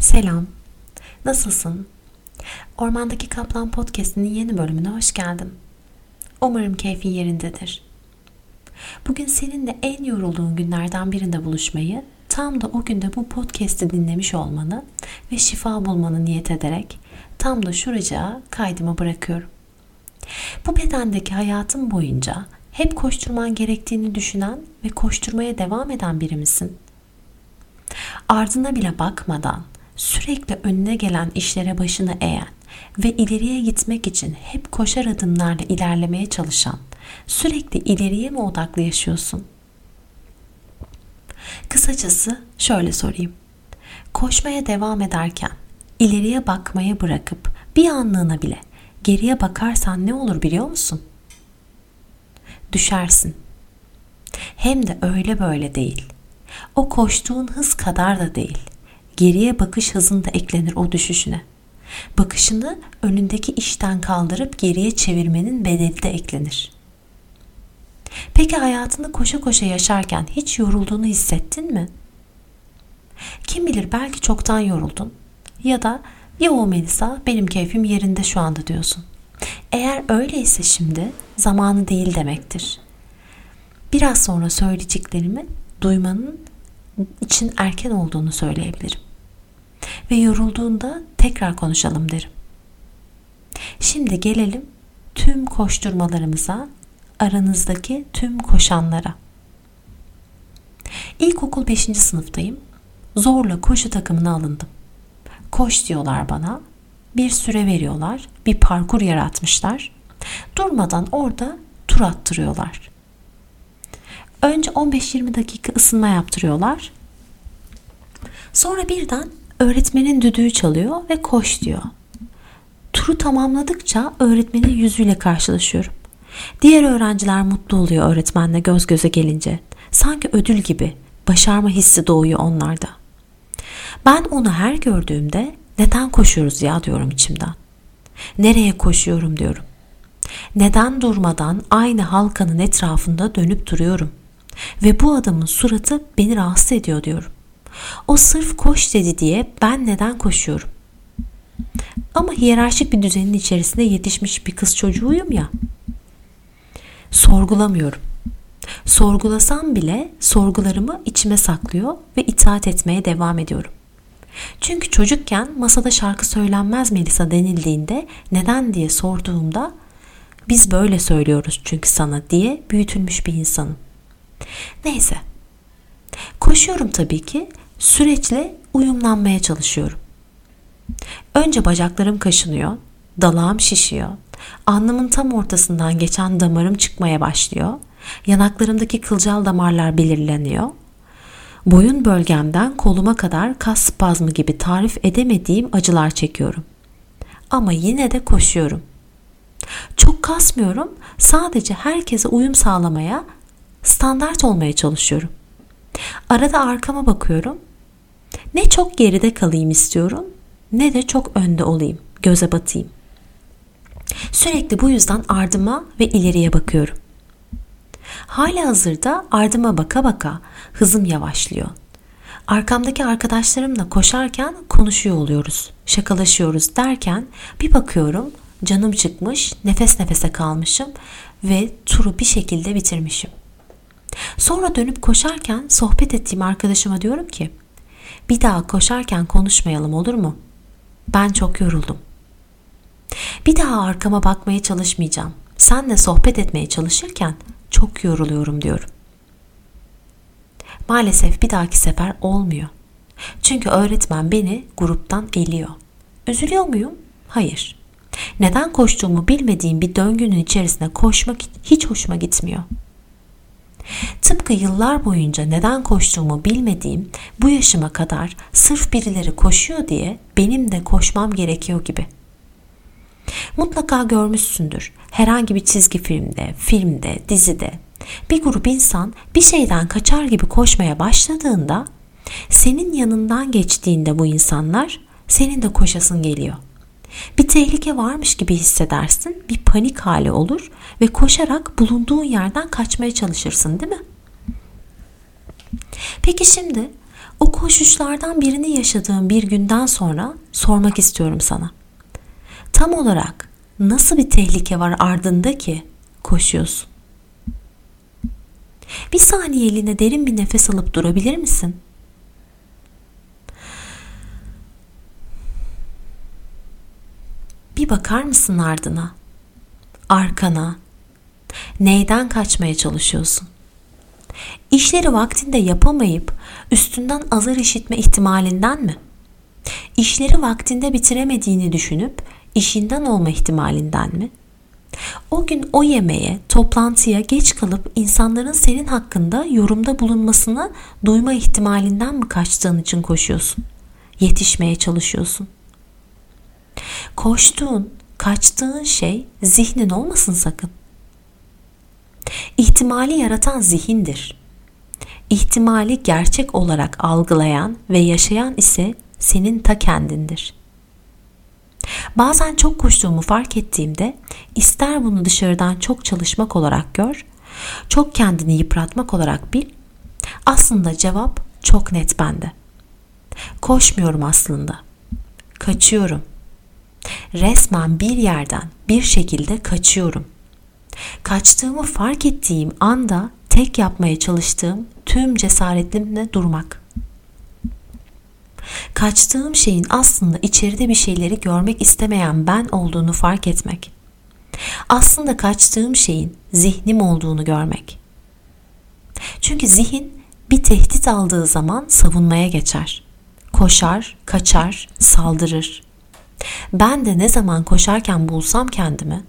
Selam. Nasılsın? Ormandaki Kaplan Podcast'inin yeni bölümüne hoş geldin. Umarım keyfin yerindedir. Bugün seninle en yorulduğun günlerden birinde buluşmayı, tam da o günde bu podcast'i dinlemiş olmanı ve şifa bulmanı niyet ederek tam da şuracağa kaydımı bırakıyorum. Bu bedendeki hayatın boyunca hep koşturman gerektiğini düşünen ve koşturmaya devam eden biri misin? Ardına bile bakmadan sürekli önüne gelen işlere başını eğen ve ileriye gitmek için hep koşar adımlarla ilerlemeye çalışan, sürekli ileriye mi odaklı yaşıyorsun? Kısacası şöyle sorayım. Koşmaya devam ederken ileriye bakmaya bırakıp bir anlığına bile geriye bakarsan ne olur biliyor musun? Düşersin. Hem de öyle böyle değil. O koştuğun hız kadar da değil. Geriye bakış hızında eklenir o düşüşüne. Bakışını önündeki işten kaldırıp geriye çevirmenin bedeli de eklenir. Peki hayatını koşa koşa yaşarken hiç yorulduğunu hissettin mi? Kim bilir belki çoktan yoruldun ya da ya o Melisa benim keyfim yerinde şu anda diyorsun. Eğer öyleyse şimdi zamanı değil demektir. Biraz sonra söyleyeceklerimi duymanın için erken olduğunu söyleyebilirim. Ve yorulduğunda tekrar konuşalım derim. Şimdi gelelim tüm koşturmalarımıza, aranızdaki tüm koşanlara. İlkokul 5. sınıftayım. Zorla koşu takımına alındım. Koş diyorlar bana. Bir süre veriyorlar. Bir parkur yaratmışlar. Durmadan orada tur attırıyorlar. Önce 15-20 dakika ısınma yaptırıyorlar. Sonra birden öğretmenin düdüğü çalıyor ve koş diyor. Turu tamamladıkça öğretmenin yüzüyle karşılaşıyorum. Diğer öğrenciler mutlu oluyor öğretmenle göz göze gelince. Sanki ödül gibi başarma hissi doğuyor onlarda. Ben onu her gördüğümde neden koşuyoruz ya diyorum içimden. Nereye koşuyorum diyorum. Neden durmadan aynı halkanın etrafında dönüp duruyorum? Ve bu adamın suratı beni rahatsız ediyor diyorum. O sırf koş dedi diye ben neden koşuyorum? Ama hiyerarşik bir düzenin içerisinde yetişmiş bir kız çocuğuyum ya. Sorgulamıyorum. Sorgulasam bile sorgularımı içime saklıyor ve itaat etmeye devam ediyorum. Çünkü çocukken masada şarkı söylenmez Melisa denildiğinde neden diye sorduğumda biz böyle söylüyoruz çünkü sana diye büyütülmüş bir insanım. Neyse. Koşuyorum tabii ki. Süreçle uyumlanmaya çalışıyorum. Önce bacaklarım kaşınıyor, dalağım şişiyor, alnımın tam ortasından geçen damarım çıkmaya başlıyor, yanaklarımdaki kılcal damarlar belirleniyor, boyun bölgemden koluma kadar kas spazmı gibi tarif edemediğim acılar çekiyorum. Ama yine de koşuyorum. Çok kasmıyorum, sadece herkese uyum sağlamaya, standart olmaya çalışıyorum. Arada arkama bakıyorum. Ne çok geride kalayım istiyorum ne de çok önde olayım, göze batayım. Sürekli bu yüzden ardıma ve ileriye bakıyorum. Hala hazırda ardıma baka baka hızım yavaşlıyor. Arkamdaki arkadaşlarımla koşarken konuşuyor oluyoruz, şakalaşıyoruz derken bir bakıyorum canım çıkmış, nefes nefese kalmışım ve turu bir şekilde bitirmişim. Sonra dönüp koşarken sohbet ettiğim arkadaşıma diyorum ki bir daha koşarken konuşmayalım olur mu? Ben çok yoruldum. Bir daha arkama bakmaya çalışmayacağım. Senle sohbet etmeye çalışırken çok yoruluyorum diyorum. Maalesef bir dahaki sefer olmuyor. Çünkü öğretmen beni gruptan eliyor. Üzülüyor muyum? Hayır. Neden koştuğumu bilmediğim bir döngünün içerisine koşmak hiç hoşuma gitmiyor. Tıpkı yıllar boyunca neden koştuğumu bilmediğim bu yaşıma kadar sırf birileri koşuyor diye benim de koşmam gerekiyor gibi. Mutlaka görmüşsündür. Herhangi bir çizgi filmde, filmde, dizide bir grup insan bir şeyden kaçar gibi koşmaya başladığında senin yanından geçtiğinde bu insanlar senin de koşasın geliyor. Bir tehlike varmış gibi hissedersin, bir panik hali olur ve koşarak bulunduğun yerden kaçmaya çalışırsın değil mi? Peki şimdi O koşuşlardan birini yaşadığım bir günden sonra sormak istiyorum sana. Tam olarak nasıl bir tehlike var ardında ki koşuyorsun? Bir saniyeliğine derin bir nefes alıp durabilir misin? Bir bakar mısın ardına? Arkana? Neyden kaçmaya çalışıyorsun? İşleri vaktinde yapamayıp üstünden azar işitme ihtimalinden mi? İşleri vaktinde bitiremediğini düşünüp işinden olma ihtimalinden mi? O gün o yemeğe, toplantıya geç kalıp insanların senin hakkında yorumda bulunmasını duyma ihtimalinden mi kaçtığın için koşuyorsun? Yetişmeye çalışıyorsun. Koştuğun, kaçtığın şey zihnin olmasın sakın. İhtimali yaratan zihindir. İhtimali gerçek olarak algılayan ve yaşayan ise senin ta kendindir. Bazen çok koştuğumu fark ettiğimde ister bunu dışarıdan çok çalışmak olarak gör, çok kendini yıpratmak olarak bil, aslında cevap çok net bende. Koşmuyorum aslında. Kaçıyorum. Resmen bir yerden bir şekilde kaçıyorum. Kaçtığımı fark ettiğim anda tek yapmaya çalıştığım tüm cesaretimle durmak. Kaçtığım şeyin aslında içeride bir şeyleri görmek istemeyen ben olduğunu fark etmek. Aslında kaçtığım şeyin zihnim olduğunu görmek. Çünkü zihin bir tehdit aldığı zaman savunmaya geçer. Koşar, kaçar, saldırır. Ben de ne zaman koşarken bulsam kendimi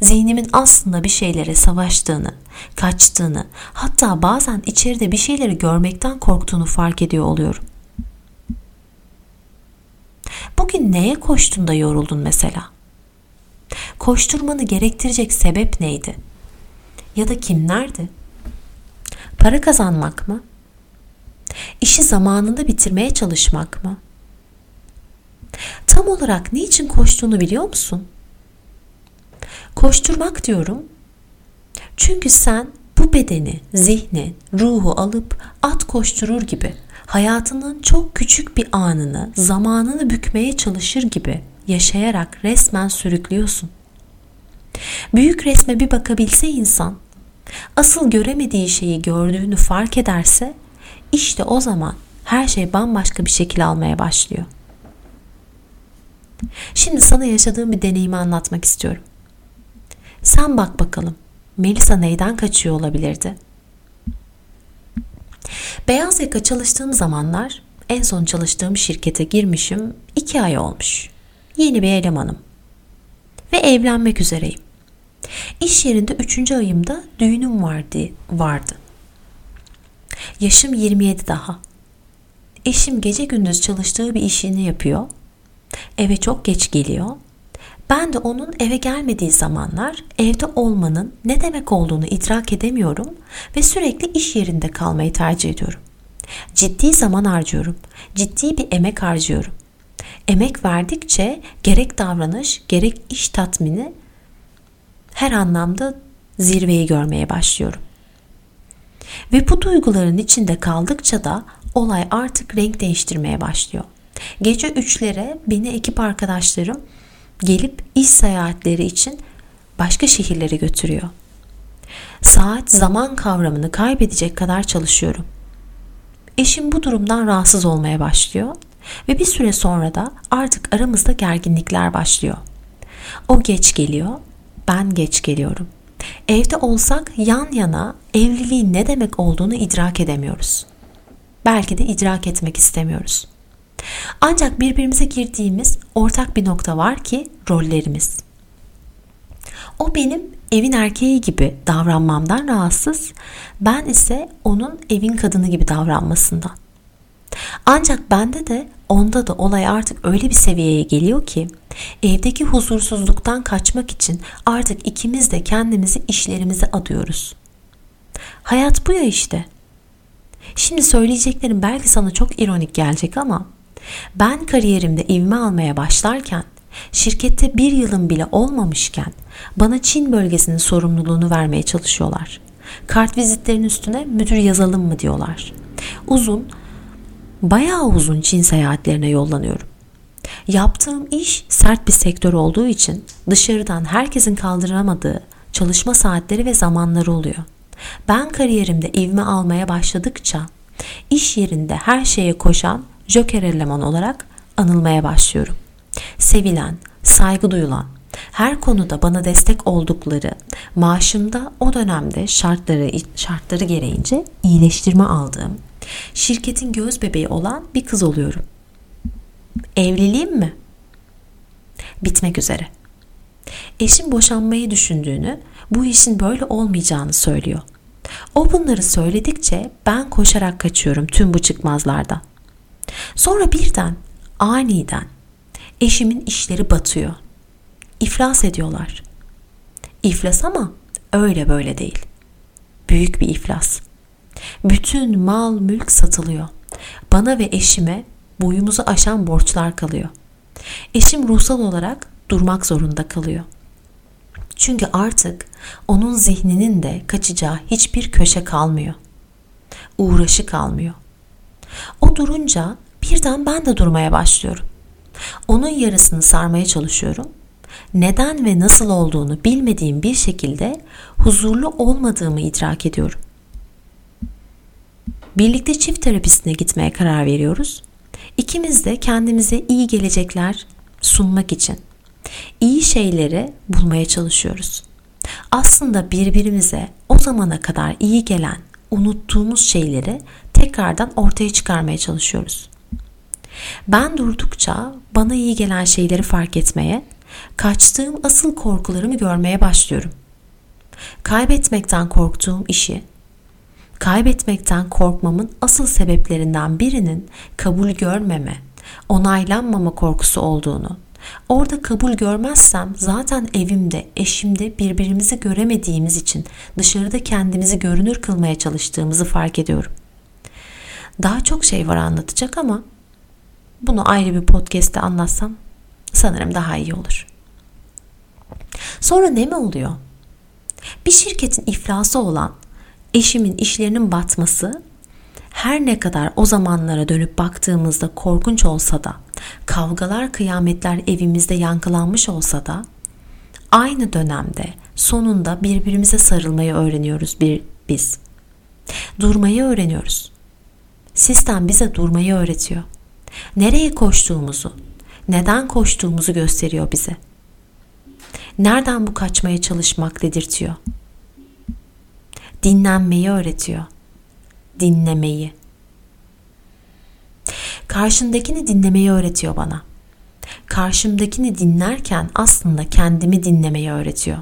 zihnimin aslında bir şeylere savaştığını, kaçtığını, hatta bazen içeride bir şeyleri görmekten korktuğunu fark ediyor oluyorum. Bugün neye koştun da yoruldun mesela? Koşturmanı gerektirecek sebep neydi? Ya da kimlerdi? Para kazanmak mı? İşi zamanında bitirmeye çalışmak mı? Tam olarak niçin koştuğunu biliyor musun? Koşturmak diyorum. Çünkü sen bu bedeni, zihni, ruhu alıp at koşturur gibi hayatının çok küçük bir anını, zamanını bükmeye çalışır gibi yaşayarak resmen sürüklüyorsun. Büyük resme bir bakabilse insan, asıl göremediği şeyi gördüğünü fark ederse, işte o zaman her şey bambaşka bir şekil almaya başlıyor. Şimdi sana yaşadığım bir deneyimi anlatmak istiyorum. Sen bak bakalım. Melisa neyden kaçıyor olabilirdi? Beyaz yaka çalıştığım zamanlar en son çalıştığım şirkete girmişim. iki ay olmuş. Yeni bir elemanım. Ve evlenmek üzereyim. İş yerinde üçüncü ayımda düğünüm vardı. vardı. Yaşım 27 daha. Eşim gece gündüz çalıştığı bir işini yapıyor. Eve çok geç geliyor ben de onun eve gelmediği zamanlar evde olmanın ne demek olduğunu idrak edemiyorum ve sürekli iş yerinde kalmayı tercih ediyorum. Ciddi zaman harcıyorum. Ciddi bir emek harcıyorum. Emek verdikçe gerek davranış, gerek iş tatmini her anlamda zirveyi görmeye başlıyorum. Ve bu duyguların içinde kaldıkça da olay artık renk değiştirmeye başlıyor. Gece üçlere beni ekip arkadaşlarım gelip iş seyahatleri için başka şehirlere götürüyor. Saat zaman kavramını kaybedecek kadar çalışıyorum. Eşim bu durumdan rahatsız olmaya başlıyor ve bir süre sonra da artık aramızda gerginlikler başlıyor. O geç geliyor, ben geç geliyorum. Evde olsak yan yana evliliğin ne demek olduğunu idrak edemiyoruz. Belki de idrak etmek istemiyoruz. Ancak birbirimize girdiğimiz ortak bir nokta var ki rollerimiz. O benim evin erkeği gibi davranmamdan rahatsız, ben ise onun evin kadını gibi davranmasından. Ancak bende de onda da olay artık öyle bir seviyeye geliyor ki evdeki huzursuzluktan kaçmak için artık ikimiz de kendimizi işlerimize adıyoruz. Hayat bu ya işte. Şimdi söyleyeceklerim belki sana çok ironik gelecek ama ben kariyerimde ivme almaya başlarken, şirkette bir yılım bile olmamışken bana Çin bölgesinin sorumluluğunu vermeye çalışıyorlar. Kart vizitlerin üstüne müdür yazalım mı diyorlar. Uzun, bayağı uzun Çin seyahatlerine yollanıyorum. Yaptığım iş sert bir sektör olduğu için dışarıdan herkesin kaldıramadığı çalışma saatleri ve zamanları oluyor. Ben kariyerimde ivme almaya başladıkça iş yerinde her şeye koşan joker eleman olarak anılmaya başlıyorum. Sevilen, saygı duyulan, her konuda bana destek oldukları, maaşımda o dönemde şartları şartları gereğince iyileştirme aldığım, şirketin göz bebeği olan bir kız oluyorum. Evliliğim mi? Bitmek üzere. Eşim boşanmayı düşündüğünü, bu işin böyle olmayacağını söylüyor. O bunları söyledikçe ben koşarak kaçıyorum tüm bu çıkmazlardan. Sonra birden, aniden eşimin işleri batıyor. İflas ediyorlar. İflas ama öyle böyle değil. Büyük bir iflas. Bütün mal mülk satılıyor. Bana ve eşime boyumuzu aşan borçlar kalıyor. Eşim ruhsal olarak durmak zorunda kalıyor. Çünkü artık onun zihninin de kaçacağı hiçbir köşe kalmıyor. Uğraşı kalmıyor. O durunca birden ben de durmaya başlıyorum. Onun yarısını sarmaya çalışıyorum. Neden ve nasıl olduğunu bilmediğim bir şekilde huzurlu olmadığımı idrak ediyorum. Birlikte çift terapistine gitmeye karar veriyoruz. İkimiz de kendimize iyi gelecekler sunmak için iyi şeyleri bulmaya çalışıyoruz. Aslında birbirimize o zamana kadar iyi gelen, unuttuğumuz şeyleri tekrardan ortaya çıkarmaya çalışıyoruz. Ben durdukça bana iyi gelen şeyleri fark etmeye, kaçtığım asıl korkularımı görmeye başlıyorum. Kaybetmekten korktuğum işi, kaybetmekten korkmamın asıl sebeplerinden birinin kabul görmeme, onaylanmama korkusu olduğunu, orada kabul görmezsem zaten evimde, eşimde birbirimizi göremediğimiz için dışarıda kendimizi görünür kılmaya çalıştığımızı fark ediyorum. Daha çok şey var anlatacak ama bunu ayrı bir podcast'te anlatsam sanırım daha iyi olur. Sonra ne mi oluyor? Bir şirketin iflası olan eşimin işlerinin batması her ne kadar o zamanlara dönüp baktığımızda korkunç olsa da, kavgalar, kıyametler evimizde yankılanmış olsa da aynı dönemde sonunda birbirimize sarılmayı öğreniyoruz bir biz. Durmayı öğreniyoruz. Sistem bize durmayı öğretiyor. Nereye koştuğumuzu, neden koştuğumuzu gösteriyor bize. Nereden bu kaçmaya çalışmak dedirtiyor. Dinlenmeyi öğretiyor. Dinlemeyi. Karşındakini dinlemeyi öğretiyor bana. Karşımdakini dinlerken aslında kendimi dinlemeyi öğretiyor.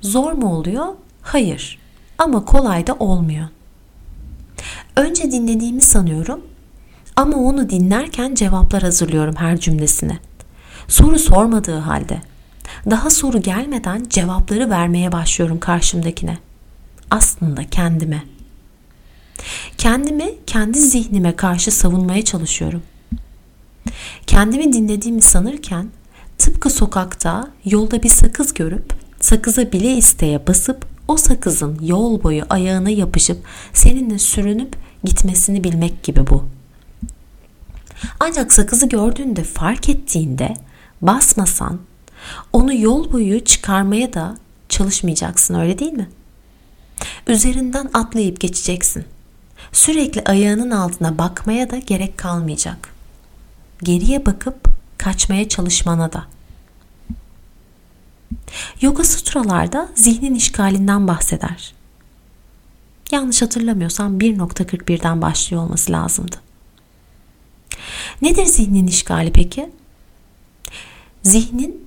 Zor mu oluyor? Hayır. Ama kolay da olmuyor. Önce dinlediğimi sanıyorum ama onu dinlerken cevaplar hazırlıyorum her cümlesine. Soru sormadığı halde. Daha soru gelmeden cevapları vermeye başlıyorum karşımdakine. Aslında kendime. Kendimi kendi zihnime karşı savunmaya çalışıyorum. Kendimi dinlediğimi sanırken tıpkı sokakta yolda bir sakız görüp sakıza bile isteye basıp o sakızın yol boyu ayağına yapışıp seninle sürünüp gitmesini bilmek gibi bu. Ancak sakızı gördüğünde fark ettiğinde basmasan onu yol boyu çıkarmaya da çalışmayacaksın öyle değil mi? Üzerinden atlayıp geçeceksin. Sürekli ayağının altına bakmaya da gerek kalmayacak. Geriye bakıp kaçmaya çalışmana da. Yoga sutralarda zihnin işgalinden bahseder. Yanlış hatırlamıyorsam 1.41'den başlıyor olması lazımdı. Nedir zihnin işgali peki? Zihnin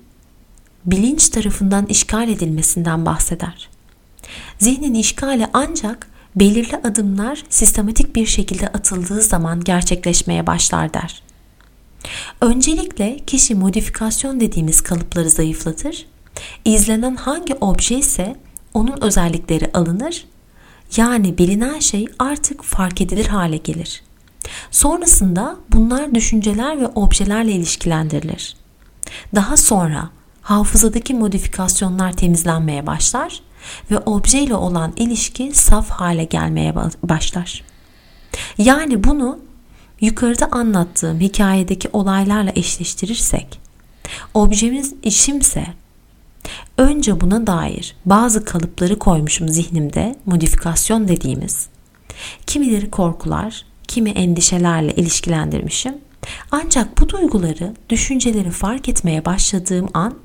bilinç tarafından işgal edilmesinden bahseder. Zihnin işgali ancak belirli adımlar sistematik bir şekilde atıldığı zaman gerçekleşmeye başlar der. Öncelikle kişi modifikasyon dediğimiz kalıpları zayıflatır. İzlenen hangi obje ise onun özellikleri alınır. Yani bilinen şey artık fark edilir hale gelir. Sonrasında bunlar düşünceler ve objelerle ilişkilendirilir. Daha sonra hafızadaki modifikasyonlar temizlenmeye başlar ve obje ile olan ilişki saf hale gelmeye başlar. Yani bunu yukarıda anlattığım hikayedeki olaylarla eşleştirirsek, objemiz işimse önce buna dair bazı kalıpları koymuşum zihnimde modifikasyon dediğimiz. Kimileri korkular, kimi endişelerle ilişkilendirmişim. Ancak bu duyguları, düşünceleri fark etmeye başladığım an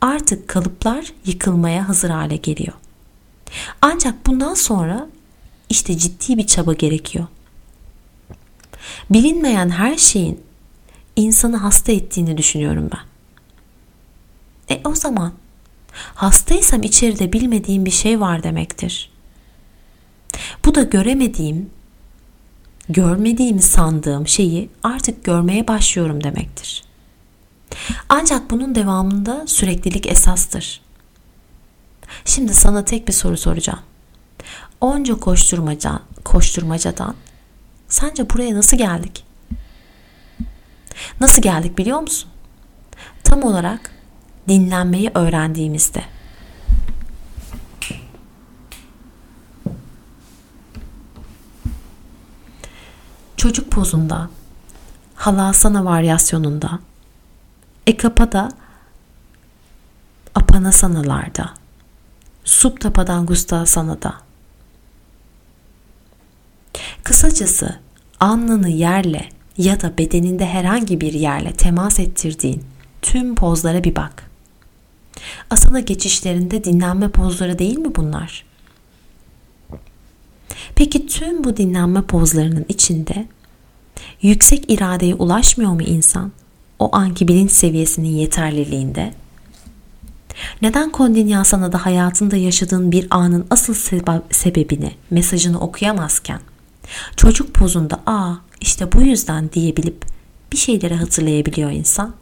artık kalıplar yıkılmaya hazır hale geliyor. Ancak bundan sonra işte ciddi bir çaba gerekiyor. Bilinmeyen her şeyin insanı hasta ettiğini düşünüyorum ben. E o zaman hastaysam içeride bilmediğim bir şey var demektir. Bu da göremediğim, görmediğimi sandığım şeyi artık görmeye başlıyorum demektir. Ancak bunun devamında süreklilik esastır. Şimdi sana tek bir soru soracağım. Onca koşturmaca, koşturmacadan sence buraya nasıl geldik? Nasıl geldik biliyor musun? Tam olarak dinlenmeyi öğrendiğimizde. Çocuk pozunda, halasana varyasyonunda, ekapada, apanasanalarda, subtapadangustasanada. Kısacası alnını yerle ya da bedeninde herhangi bir yerle temas ettirdiğin tüm pozlara bir bak. Asana geçişlerinde dinlenme pozları değil mi bunlar? Peki tüm bu dinlenme pozlarının içinde yüksek iradeye ulaşmıyor mu insan? O anki bilinç seviyesinin yeterliliğinde. Neden Kondinya da hayatında yaşadığın bir anın asıl sebebini, mesajını okuyamazken çocuk pozunda aa işte bu yüzden diyebilip bir şeyleri hatırlayabiliyor insan?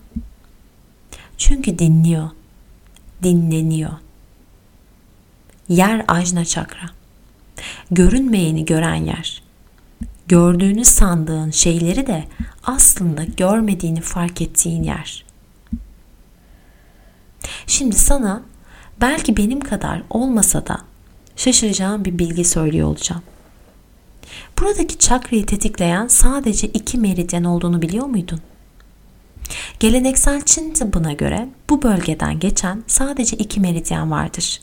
Çünkü dinliyor, dinleniyor. Yer ajna çakra. Görünmeyeni gören yer. Gördüğünü sandığın şeyleri de aslında görmediğini fark ettiğin yer. Şimdi sana belki benim kadar olmasa da şaşıracağım bir bilgi söylüyor olacağım. Buradaki çakrayı tetikleyen sadece iki meridyen olduğunu biliyor muydun? Geleneksel Çin tıbbına göre bu bölgeden geçen sadece iki meridyen vardır.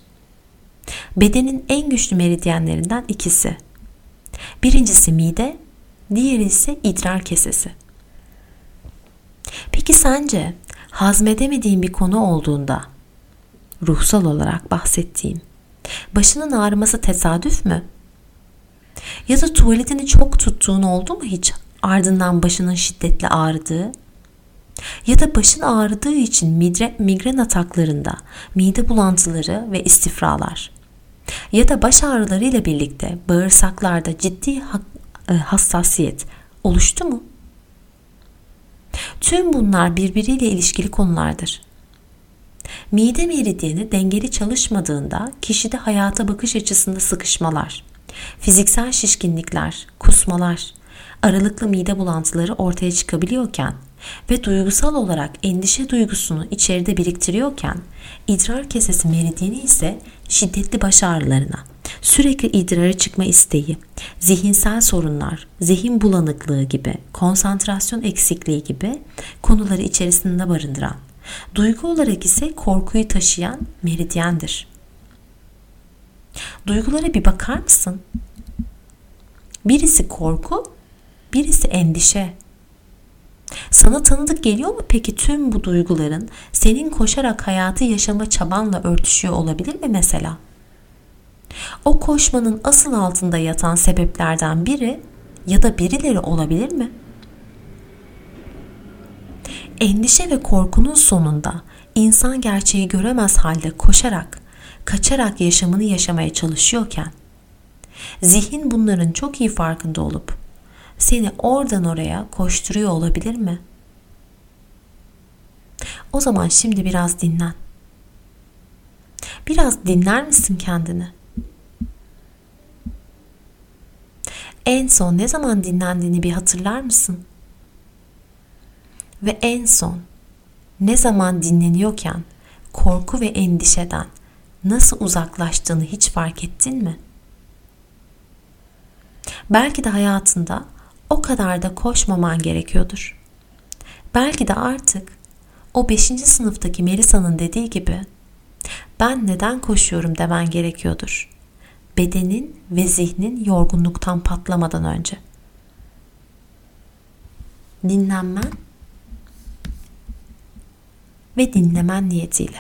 Bedenin en güçlü meridyenlerinden ikisi. Birincisi mide, diğeri ise idrar kesesi. Peki sence hazmedemediğin bir konu olduğunda ruhsal olarak bahsettiğim başının ağrıması tesadüf mü? Ya da tuvaletini çok tuttuğun oldu mu hiç ardından başının şiddetle ağrıdığı? Ya da başın ağrıdığı için migre, migren ataklarında mide bulantıları ve istifralar ya da baş ağrılarıyla birlikte bağırsaklarda ciddi e, hassasiyet oluştu mu? Tüm bunlar birbiriyle ilişkili konulardır. Mide meridyeni dengeli çalışmadığında kişide hayata bakış açısında sıkışmalar, fiziksel şişkinlikler, kusmalar, aralıklı mide bulantıları ortaya çıkabiliyorken ve duygusal olarak endişe duygusunu içeride biriktiriyorken idrar kesesi meridyeni ise şiddetli baş ağrılarına, sürekli idrara çıkma isteği, zihinsel sorunlar, zihin bulanıklığı gibi, konsantrasyon eksikliği gibi konuları içerisinde barındıran, duygu olarak ise korkuyu taşıyan meridyendir. Duygulara bir bakar mısın? Birisi korku, birisi endişe. Sana tanıdık geliyor mu peki tüm bu duyguların senin koşarak hayatı yaşama çabanla örtüşüyor olabilir mi mesela? O koşmanın asıl altında yatan sebeplerden biri ya da birileri olabilir mi? Endişe ve korkunun sonunda insan gerçeği göremez halde koşarak, kaçarak yaşamını yaşamaya çalışıyorken zihin bunların çok iyi farkında olup seni oradan oraya koşturuyor olabilir mi? O zaman şimdi biraz dinlen. Biraz dinler misin kendini? En son ne zaman dinlendiğini bir hatırlar mısın? Ve en son ne zaman dinleniyorken korku ve endişeden nasıl uzaklaştığını hiç fark ettin mi? Belki de hayatında o kadar da koşmaman gerekiyordur. Belki de artık o 5. sınıftaki Melisa'nın dediği gibi ben neden koşuyorum demen gerekiyordur. Bedenin ve zihnin yorgunluktan patlamadan önce. Dinlenmen ve dinlemen niyetiyle.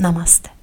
Namaste.